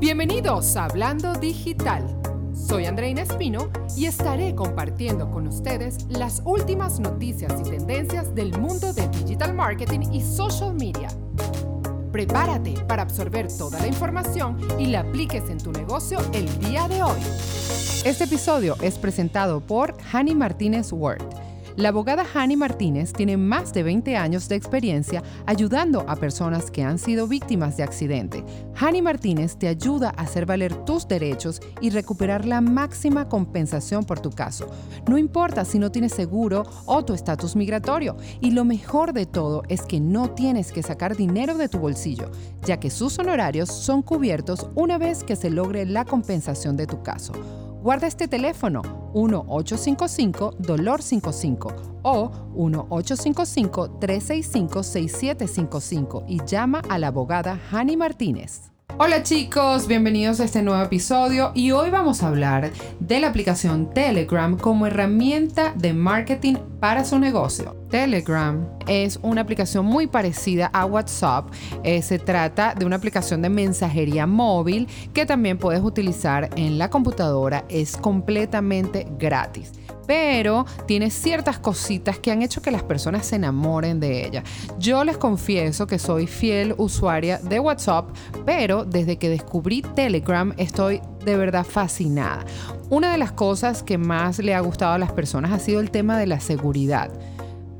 Bienvenidos a Hablando Digital. Soy Andreina Espino y estaré compartiendo con ustedes las últimas noticias y tendencias del mundo de digital marketing y social media. Prepárate para absorber toda la información y la apliques en tu negocio el día de hoy. Este episodio es presentado por Hani Martínez Word la abogada Hani Martínez tiene más de 20 años de experiencia ayudando a personas que han sido víctimas de accidente. Hani Martínez te ayuda a hacer valer tus derechos y recuperar la máxima compensación por tu caso. No importa si no tienes seguro o tu estatus migratorio. Y lo mejor de todo es que no tienes que sacar dinero de tu bolsillo, ya que sus honorarios son cubiertos una vez que se logre la compensación de tu caso. Guarda este teléfono 1-855-DOLOR55 o 1-855-365-6755 y llama a la abogada Hani Martínez. Hola chicos, bienvenidos a este nuevo episodio y hoy vamos a hablar de la aplicación Telegram como herramienta de marketing para su negocio. Telegram es una aplicación muy parecida a WhatsApp. Eh, se trata de una aplicación de mensajería móvil que también puedes utilizar en la computadora. Es completamente gratis pero tiene ciertas cositas que han hecho que las personas se enamoren de ella. Yo les confieso que soy fiel usuaria de WhatsApp, pero desde que descubrí Telegram estoy de verdad fascinada. Una de las cosas que más le ha gustado a las personas ha sido el tema de la seguridad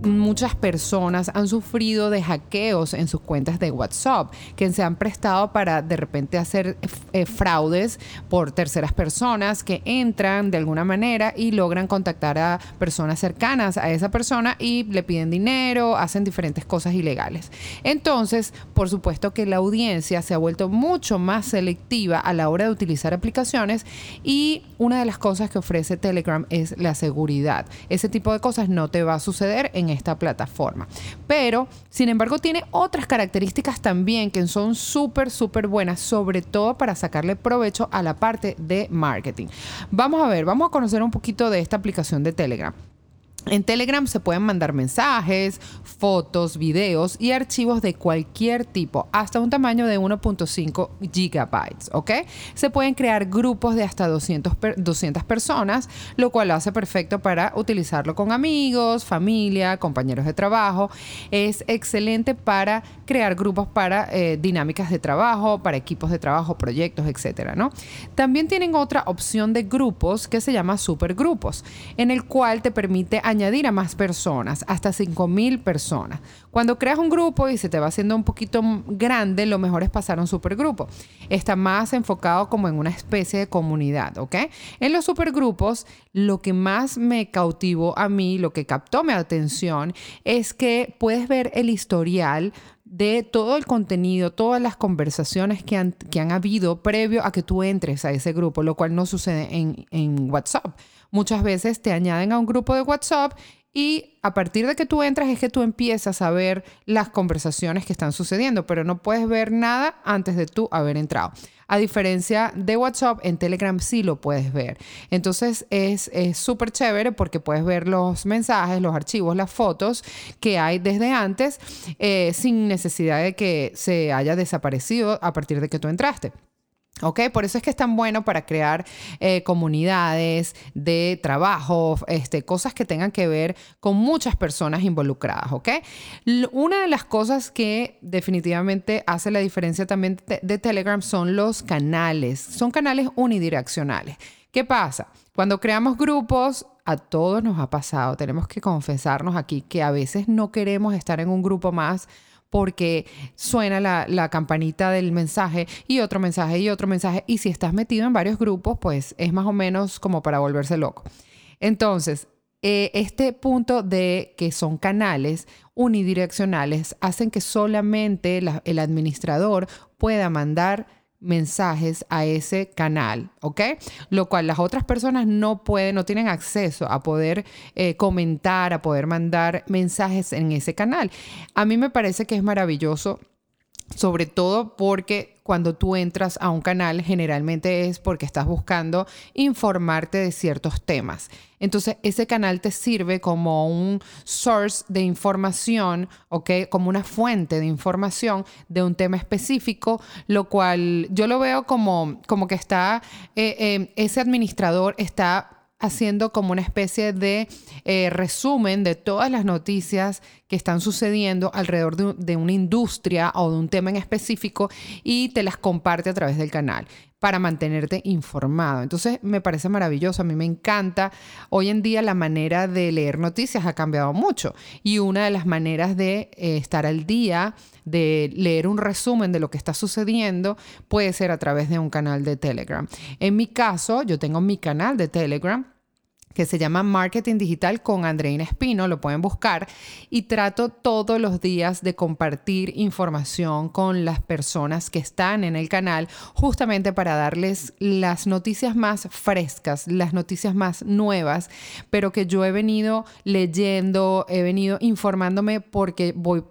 muchas personas han sufrido de hackeos en sus cuentas de WhatsApp que se han prestado para de repente hacer eh, fraudes por terceras personas que entran de alguna manera y logran contactar a personas cercanas a esa persona y le piden dinero, hacen diferentes cosas ilegales. Entonces, por supuesto que la audiencia se ha vuelto mucho más selectiva a la hora de utilizar aplicaciones y una de las cosas que ofrece Telegram es la seguridad. Ese tipo de cosas no te va a suceder en esta plataforma. Pero, sin embargo, tiene otras características también que son súper, súper buenas, sobre todo para sacarle provecho a la parte de marketing. Vamos a ver, vamos a conocer un poquito de esta aplicación de Telegram. En Telegram se pueden mandar mensajes, fotos, videos y archivos de cualquier tipo, hasta un tamaño de 1.5 gigabytes, ¿ok? Se pueden crear grupos de hasta 200, 200 personas, lo cual lo hace perfecto para utilizarlo con amigos, familia, compañeros de trabajo. Es excelente para crear grupos para eh, dinámicas de trabajo, para equipos de trabajo, proyectos, etcétera, ¿no? También tienen otra opción de grupos que se llama supergrupos, en el cual te permite añadir añadir a más personas, hasta 5.000 personas. Cuando creas un grupo y se te va haciendo un poquito grande, lo mejor es pasar a un supergrupo. Está más enfocado como en una especie de comunidad, ¿ok? En los supergrupos, lo que más me cautivó a mí, lo que captó mi atención, es que puedes ver el historial de todo el contenido, todas las conversaciones que han, habido previo a que tú entres a ese grupo, lo cual no sucede en WhatsApp. Muchas veces te añaden a un grupo de WhatsApp y a partir de que tú entras es que tú empiezas a ver las conversaciones que están sucediendo, pero no puedes ver nada antes de tú haber entrado. A diferencia de WhatsApp, en Telegram sí lo puedes ver. Entonces es súper chévere porque puedes ver los mensajes, los archivos, las fotos que hay desde antes eh, sin necesidad de que se haya desaparecido a partir de que tú entraste. ¿Ok? Por eso es que es tan bueno para crear eh, comunidades de trabajo, este, cosas que tengan que ver con muchas personas involucradas. ¿Ok? Una de las cosas que definitivamente hace la diferencia también de, Telegram son los canales. Son canales unidireccionales. ¿Qué pasa? Cuando creamos grupos, a todos nos ha pasado, tenemos que confesarnos aquí que a veces no queremos estar en un grupo más porque suena la, campanita del mensaje y otro mensaje y otro mensaje. Y si estás metido en varios grupos, pues es más o menos como para volverse loco. Entonces, eh, este punto de que son canales unidireccionales hacen que solamente el administrador pueda mandar mensajes a ese canal, ¿ok? Lo cual las otras personas no pueden, no tienen acceso a poder eh, comentar, a poder mandar mensajes en ese canal. A mí me parece que es maravilloso, sobre todo porque cuando tú entras a un canal generalmente es porque estás buscando informarte de ciertos temas. Entonces, ese canal te sirve como un source de información, ¿ok? Como una fuente de información de un tema específico, lo cual yo lo veo como, como que está, eh, eh, ese administrador está haciendo como una especie de eh, resumen de todas las noticias que están sucediendo alrededor de, de, una industria o de un tema en específico y te las comparte a través del canal para mantenerte informado. Entonces me parece maravilloso, a mí me encanta. Hoy en día la manera de leer noticias ha cambiado mucho y una de las maneras de eh, estar al día, de leer un resumen de lo que está sucediendo, puede ser a través de un canal de Telegram. En mi caso, yo tengo mi canal de Telegram que se llama Marketing Digital con Andreina Espino, lo pueden buscar, y trato todos los días de compartir información con las personas que están en el canal, justamente para darles las noticias más frescas, las noticias más nuevas, pero que yo he venido leyendo, he venido informándome porque voy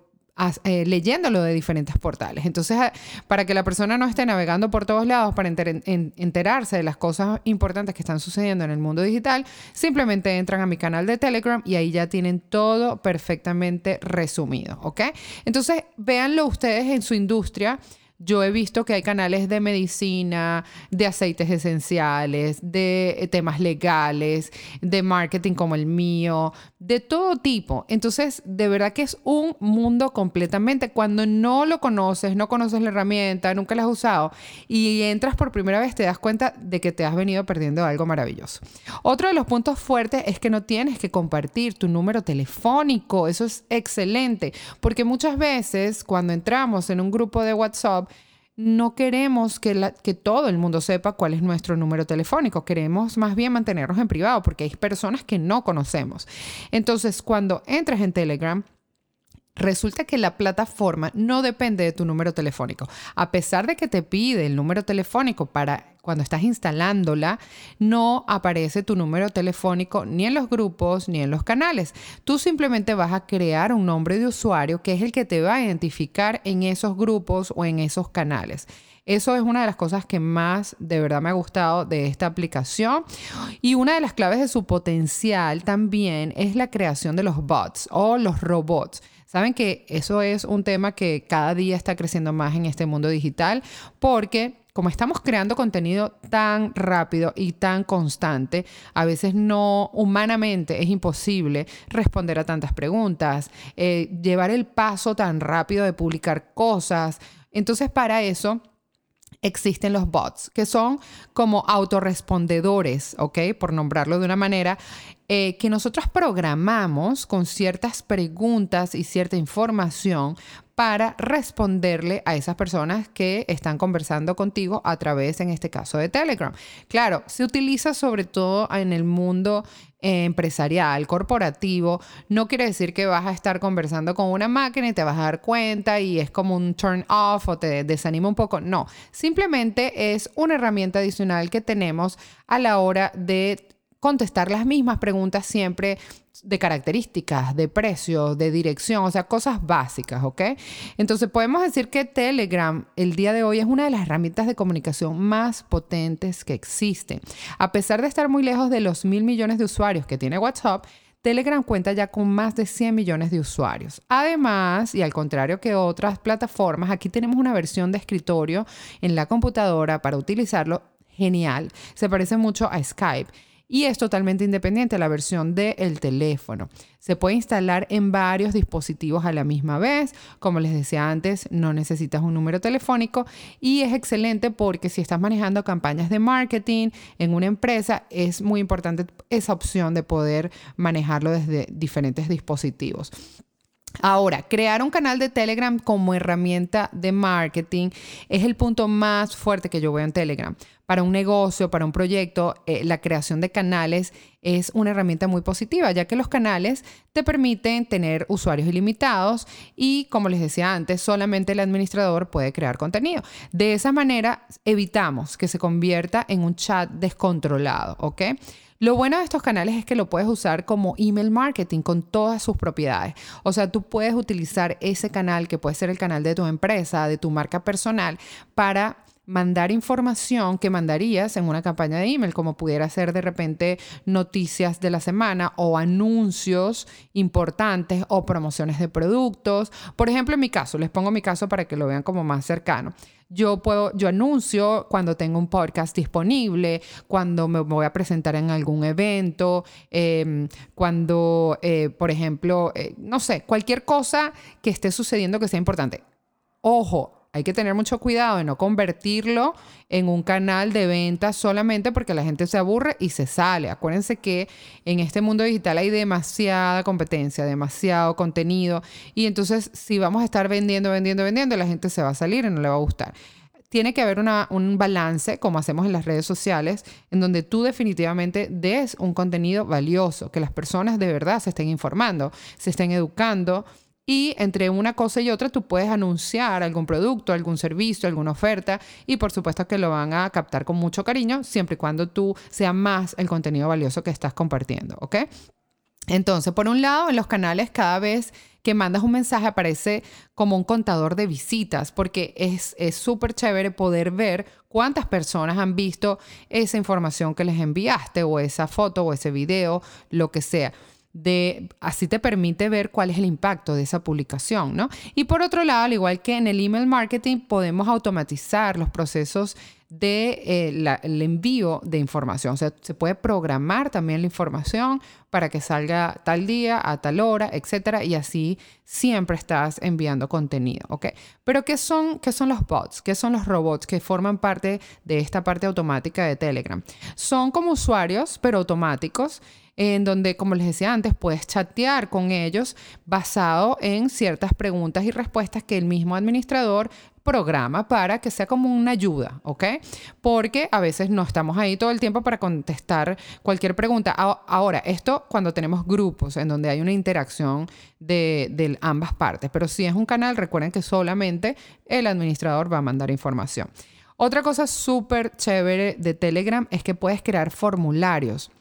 eh, leyéndolo de diferentes portales. Entonces, ah, para que la persona no esté navegando por todos lados para enterarse de las cosas importantes que están sucediendo en el mundo digital, simplemente entran a mi canal de Telegram y ahí ya tienen todo perfectamente resumido, ¿ok? Entonces, véanlo ustedes en su industria yo he visto que hay canales de medicina, de aceites esenciales, de temas legales, de marketing como el mío, de todo tipo. Entonces, de verdad que es un mundo completamente. Cuando no lo conoces, no conoces la herramienta, nunca la has usado y entras por primera vez, te das cuenta de que te has venido perdiendo algo maravilloso. Otro de los puntos fuertes es que no tienes que compartir tu número telefónico. Eso es excelente, porque muchas veces cuando entramos en un grupo de WhatsApp, no queremos que, que, todo el mundo sepa cuál es nuestro número telefónico. Queremos más bien mantenernos en privado porque hay personas que no conocemos. Entonces, cuando entras en Telegram, Resulta que la plataforma no depende de tu número telefónico. A pesar de que te pide el número telefónico para cuando estás instalándola, no aparece tu número telefónico ni en los grupos ni en los canales. Tú simplemente vas a crear un nombre de usuario que es el que te va a identificar en esos grupos o en esos canales. Eso es una de las cosas que más de verdad me ha gustado de esta aplicación. Y una de las claves de su potencial también es la creación de los bots o los robots. Saben que eso es un tema que cada día está creciendo más en este mundo digital porque como estamos creando contenido tan rápido y tan constante, a veces no humanamente es imposible responder a tantas preguntas, eh, llevar el paso tan rápido de publicar cosas. Entonces para eso existen los bots, que son como autorrespondedores, ¿ok? Por nombrarlo de una manera, eh, que nosotros programamos con ciertas preguntas y cierta información para responderle a esas personas que están conversando contigo a través, en este caso, de Telegram. Claro, se utiliza sobre todo en el mundo empresarial, corporativo, no quiere decir que vas a estar conversando con una máquina y te vas a dar cuenta y es como un turn off o te desanima un poco. No, simplemente es una herramienta adicional que tenemos a la hora de contestar las mismas preguntas siempre de características, de precio, de dirección, o sea, cosas básicas, ¿ok? Entonces podemos decir que Telegram el día de hoy es una de las herramientas de comunicación más potentes que existen. A pesar de estar muy lejos de los mil millones de usuarios que tiene WhatsApp, Telegram cuenta ya con más de 100 millones de usuarios. Además, y al contrario que otras plataformas, aquí tenemos una versión de escritorio en la computadora para utilizarlo genial. Se parece mucho a Skype y es totalmente independiente la versión del teléfono. Se puede instalar en varios dispositivos a la misma vez. Como les decía antes, no necesitas un número telefónico y es excelente porque si estás manejando campañas de marketing en una empresa, es muy importante esa opción de poder manejarlo desde diferentes dispositivos. Ahora, crear un canal de Telegram como herramienta de marketing es el punto más fuerte que yo veo en Telegram. Para un negocio, para un proyecto, eh, la creación de canales es una herramienta muy positiva, ya que los canales te permiten tener usuarios ilimitados y, como les decía antes, solamente el administrador puede crear contenido. De esa manera, evitamos que se convierta en un chat descontrolado, ¿ok? Lo bueno de estos canales es que lo puedes usar como email marketing con todas sus propiedades. O sea, tú puedes utilizar ese canal, que puede ser el canal de tu empresa, de tu marca personal, para mandar información que mandarías en una campaña de email, como pudiera ser de repente noticias de la semana o anuncios importantes o promociones de productos. Por ejemplo, en mi caso, les pongo mi caso para que lo vean como más cercano. Yo puedo, yo anuncio cuando tengo un podcast disponible, cuando me voy a presentar en algún evento, em, cuando, eh, por ejemplo, eh, no sé, cualquier cosa que esté sucediendo que sea importante. Ojo, hay que tener mucho cuidado de no convertirlo en un canal de venta solamente porque la gente se aburre y se sale. Acuérdense que en este mundo digital hay demasiada competencia, demasiado contenido y entonces si vamos a estar vendiendo, vendiendo, vendiendo, la gente se va a salir y no le va a gustar tiene que haber un balance, como hacemos en las redes sociales, en donde tú definitivamente des un contenido valioso, que las personas de verdad se estén informando, se estén educando y entre una cosa y otra tú puedes anunciar algún producto, algún servicio, alguna oferta y por supuesto que lo van a captar con mucho cariño siempre y cuando tú sea más el contenido valioso que estás compartiendo, ¿ok? Entonces, por un lado, en los canales cada vez que mandas un mensaje aparece como un contador de visitas, porque es súper chévere poder ver cuántas personas han visto esa información que les enviaste o esa foto o ese video, lo que sea de así te permite ver cuál es el impacto de esa publicación, ¿no? Y por otro lado, al igual que en el email marketing, podemos automatizar los procesos de eh, el envío de información. O sea, se puede programar también la información para que salga tal día, a tal hora, etcétera, y así siempre estás enviando contenido, ¿ok? Pero ¿qué son, qué son los bots? ¿Qué son los robots que forman parte de esta parte automática de Telegram? Son como usuarios, pero automáticos en donde, como les decía antes, puedes chatear con ellos basado en ciertas preguntas y respuestas que el mismo administrador programa para que sea como una ayuda, ¿ok? Porque a veces no estamos ahí todo el tiempo para contestar cualquier pregunta. Ahora, esto cuando tenemos grupos en donde hay una interacción de, ambas partes, pero si es un canal, recuerden que solamente el administrador va a mandar información. Otra cosa súper chévere de Telegram es que puedes crear formularios.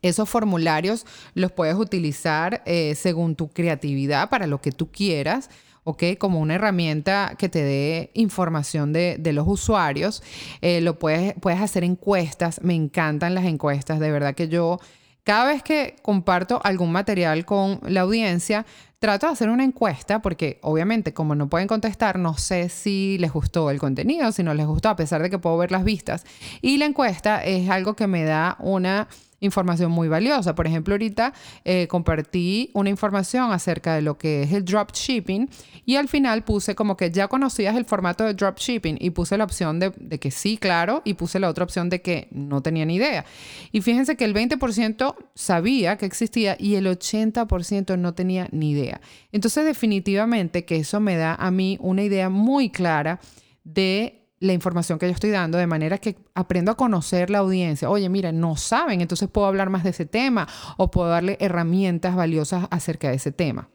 Esos formularios los puedes utilizar eh, según tu creatividad para lo que tú quieras. ¿ok? Como una herramienta que te dé información de, los usuarios. Eh, lo puedes, puedes hacer encuestas. Me encantan las encuestas. De verdad que yo, cada vez que comparto algún material con la audiencia, trato de hacer una encuesta porque obviamente como no pueden contestar, no sé si les gustó el contenido, si no les gustó, a pesar de que puedo ver las vistas. Y la encuesta es algo que me da una información muy valiosa. Por ejemplo, ahorita eh, compartí una información acerca de lo que es el dropshipping y al final puse como que ya conocías el formato de dropshipping y puse la opción de, de que sí, claro, y puse la otra opción de que no tenía ni idea. Y fíjense que el 20% sabía que existía y el 80% no tenía ni idea. Entonces definitivamente que eso me da a mí una idea muy clara de la información que yo estoy dando, de manera que aprendo a conocer la audiencia. Oye, mira, no saben, entonces puedo hablar más de ese tema o puedo darle herramientas valiosas acerca de ese tema.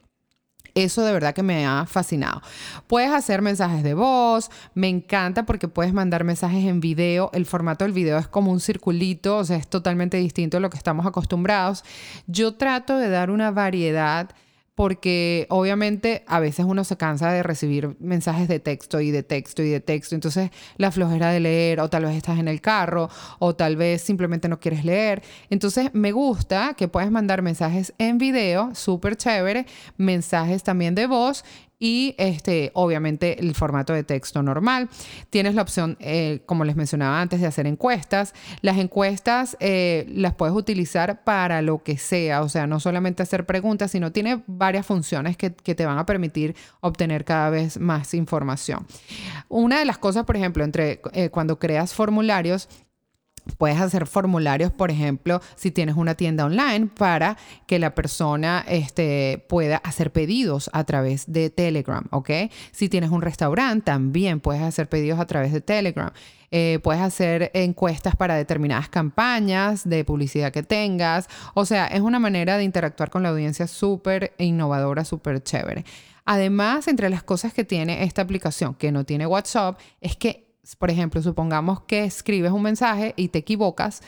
Eso de verdad que me ha fascinado. Puedes hacer mensajes de voz, me encanta porque puedes mandar mensajes en video. El formato del video es como un circulito, o sea, es totalmente distinto a lo que estamos acostumbrados. Yo trato de dar una variedad porque obviamente a veces uno se cansa de recibir mensajes de texto y de texto y de texto, entonces la flojera de leer o tal vez estás en el carro o tal vez simplemente no quieres leer. Entonces me gusta que puedes mandar mensajes en video, súper chévere, mensajes también de voz y este, obviamente el formato de texto normal. Tienes la opción, eh, como les mencionaba antes, de hacer encuestas. Las encuestas eh, las puedes utilizar para lo que sea, o sea, no solamente hacer preguntas, sino tiene varias funciones que, te van a permitir obtener cada vez más información. Una de las cosas, por ejemplo, entre eh, cuando creas formularios, Puedes hacer formularios, por ejemplo, si tienes una tienda online para que la persona este, pueda hacer pedidos a través de Telegram, ¿ok? Si tienes un restaurante, también puedes hacer pedidos a través de Telegram. Eh, puedes hacer encuestas para determinadas campañas de publicidad que tengas. O sea, es una manera de interactuar con la audiencia súper innovadora, súper chévere. Además, entre las cosas que tiene esta aplicación que no tiene WhatsApp, es que por ejemplo, supongamos que escribes un mensaje y te equivocas,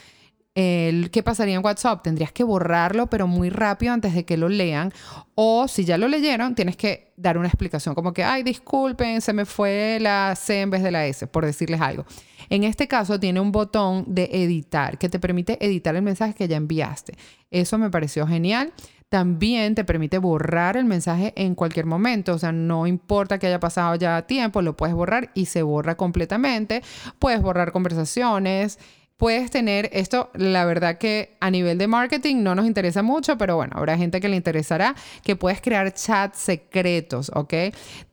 el, ¿qué pasaría en WhatsApp? Tendrías que borrarlo, pero muy rápido antes de que lo lean. O si ya lo leyeron, tienes que dar una explicación, como que, ay, disculpen, se me fue la C en vez de la S, por decirles algo. En este caso, tiene un botón de editar que te permite editar el mensaje que ya enviaste. Eso me pareció genial. También te permite borrar el mensaje en cualquier momento, o sea, no importa que haya pasado ya tiempo, lo puedes borrar y se borra completamente. Puedes borrar conversaciones, puedes tener esto, la verdad que a nivel de marketing no nos interesa mucho, pero bueno, habrá gente que le interesará que puedes crear chats secretos, ¿ok?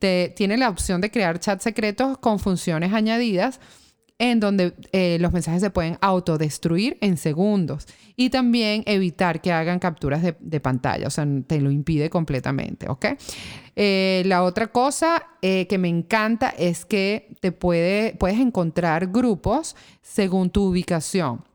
Te, tiene la opción de crear chats secretos con funciones añadidas en donde eh, los mensajes se pueden autodestruir en segundos y también evitar que hagan capturas de, pantalla, o sea, te lo impide completamente, ¿ok? Eh, la otra cosa eh, que me encanta es que te puede, puedes encontrar grupos según tu ubicación.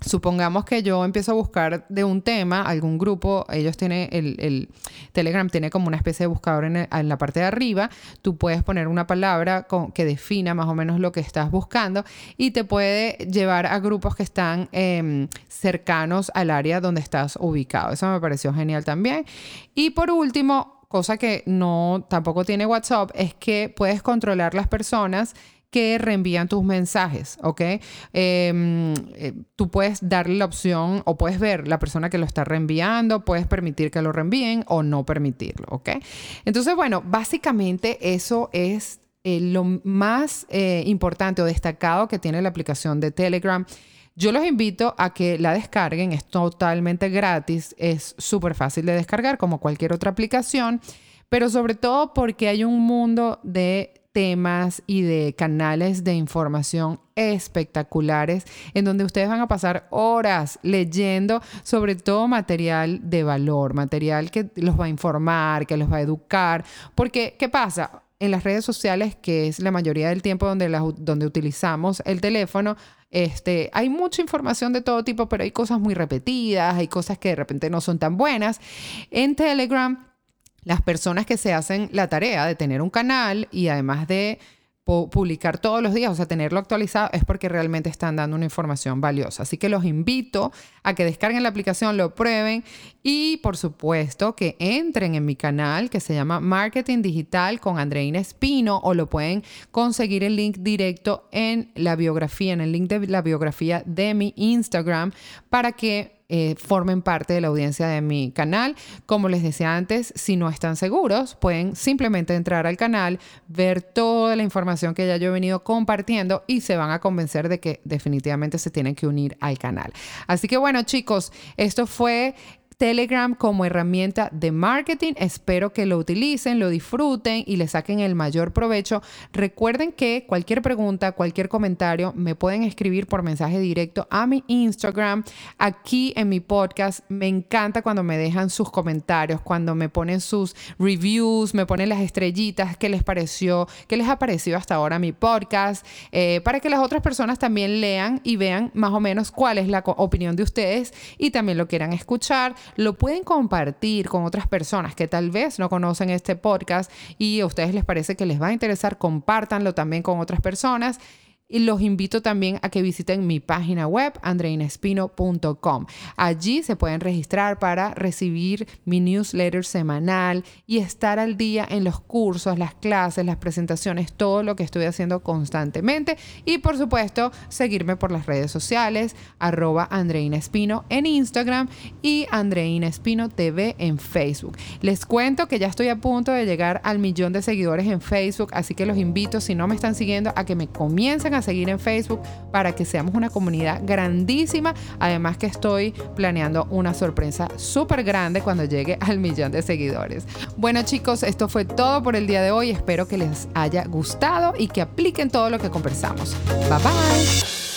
Supongamos que yo empiezo a buscar de un tema, algún grupo, ellos tienen, el, Telegram tiene como una especie de buscador en, la parte de arriba, tú puedes poner una palabra que defina más o menos lo que estás buscando y te puede llevar a grupos que están em, cercanos al área donde estás ubicado. Eso me pareció genial también. Y por último, cosa que no tampoco tiene WhatsApp, es que puedes controlar las personas que reenvían tus mensajes, ¿ok? Em, eh, tú puedes darle la opción o puedes ver la persona que lo está reenviando, puedes permitir que lo reenvíen o no permitirlo, ¿ok? Entonces, bueno, básicamente eso es eh, lo más eh, importante o destacado que tiene la aplicación de Telegram. Yo los invito a que la descarguen, es totalmente gratis, es súper fácil de descargar como cualquier otra aplicación, pero sobre todo porque hay un mundo de temas y de canales de información espectaculares en donde ustedes van a pasar horas leyendo sobre todo material de valor, material que los va a informar, que los va a educar, porque ¿qué pasa? En las redes sociales, que es la mayoría del tiempo donde, donde utilizamos el teléfono, este, hay mucha información de todo tipo, pero hay cosas muy repetidas, hay cosas que de repente no son tan buenas. En Telegram las personas que se hacen la tarea de tener un canal y además de publicar todos los días, o sea, tenerlo actualizado, es porque realmente están dando una información valiosa. Así que los invito a que descarguen la aplicación, lo prueben y por supuesto que entren en mi canal que se llama Marketing Digital con Andreina Espino o lo pueden conseguir el link directo en la biografía, en el link de la biografía de mi Instagram para que eh, formen parte de la audiencia de mi canal. Como les decía antes, si no están seguros, pueden simplemente entrar al canal, ver toda la información que ya yo he venido compartiendo y se van a convencer de que definitivamente se tienen que unir al canal. Así que bueno chicos, esto fue Telegram como herramienta de marketing. Espero que lo utilicen, lo disfruten y le saquen el mayor provecho. Recuerden que cualquier pregunta, cualquier comentario, me pueden escribir por mensaje directo a mi Instagram, aquí en mi podcast. Me encanta cuando me dejan sus comentarios, cuando me ponen sus reviews, me ponen las estrellitas, qué les pareció, qué les ha parecido hasta ahora mi podcast, eh, para que las otras personas también lean y vean más o menos cuál es la opinión de ustedes y también lo quieran escuchar lo pueden compartir con otras personas que tal vez no conocen este podcast y a ustedes les parece que les va a interesar, compártanlo también con otras personas. Y los invito también a que visiten mi página web, andreinespino.com. Allí se pueden registrar para recibir mi newsletter semanal y estar al día en los cursos, las clases, las presentaciones, todo lo que estoy haciendo constantemente. Y por supuesto, seguirme por las redes sociales, arroba Espino en Instagram y Andreina Espino TV en Facebook. Les cuento que ya estoy a punto de llegar al millón de seguidores en Facebook, así que los invito, si no me están siguiendo, a que me comiencen a seguir en Facebook para que seamos una comunidad grandísima. Además que estoy planeando una sorpresa súper grande cuando llegue al millón de seguidores. Bueno chicos, esto fue todo por el día de hoy. Espero que les haya gustado y que apliquen todo lo que conversamos. Bye bye.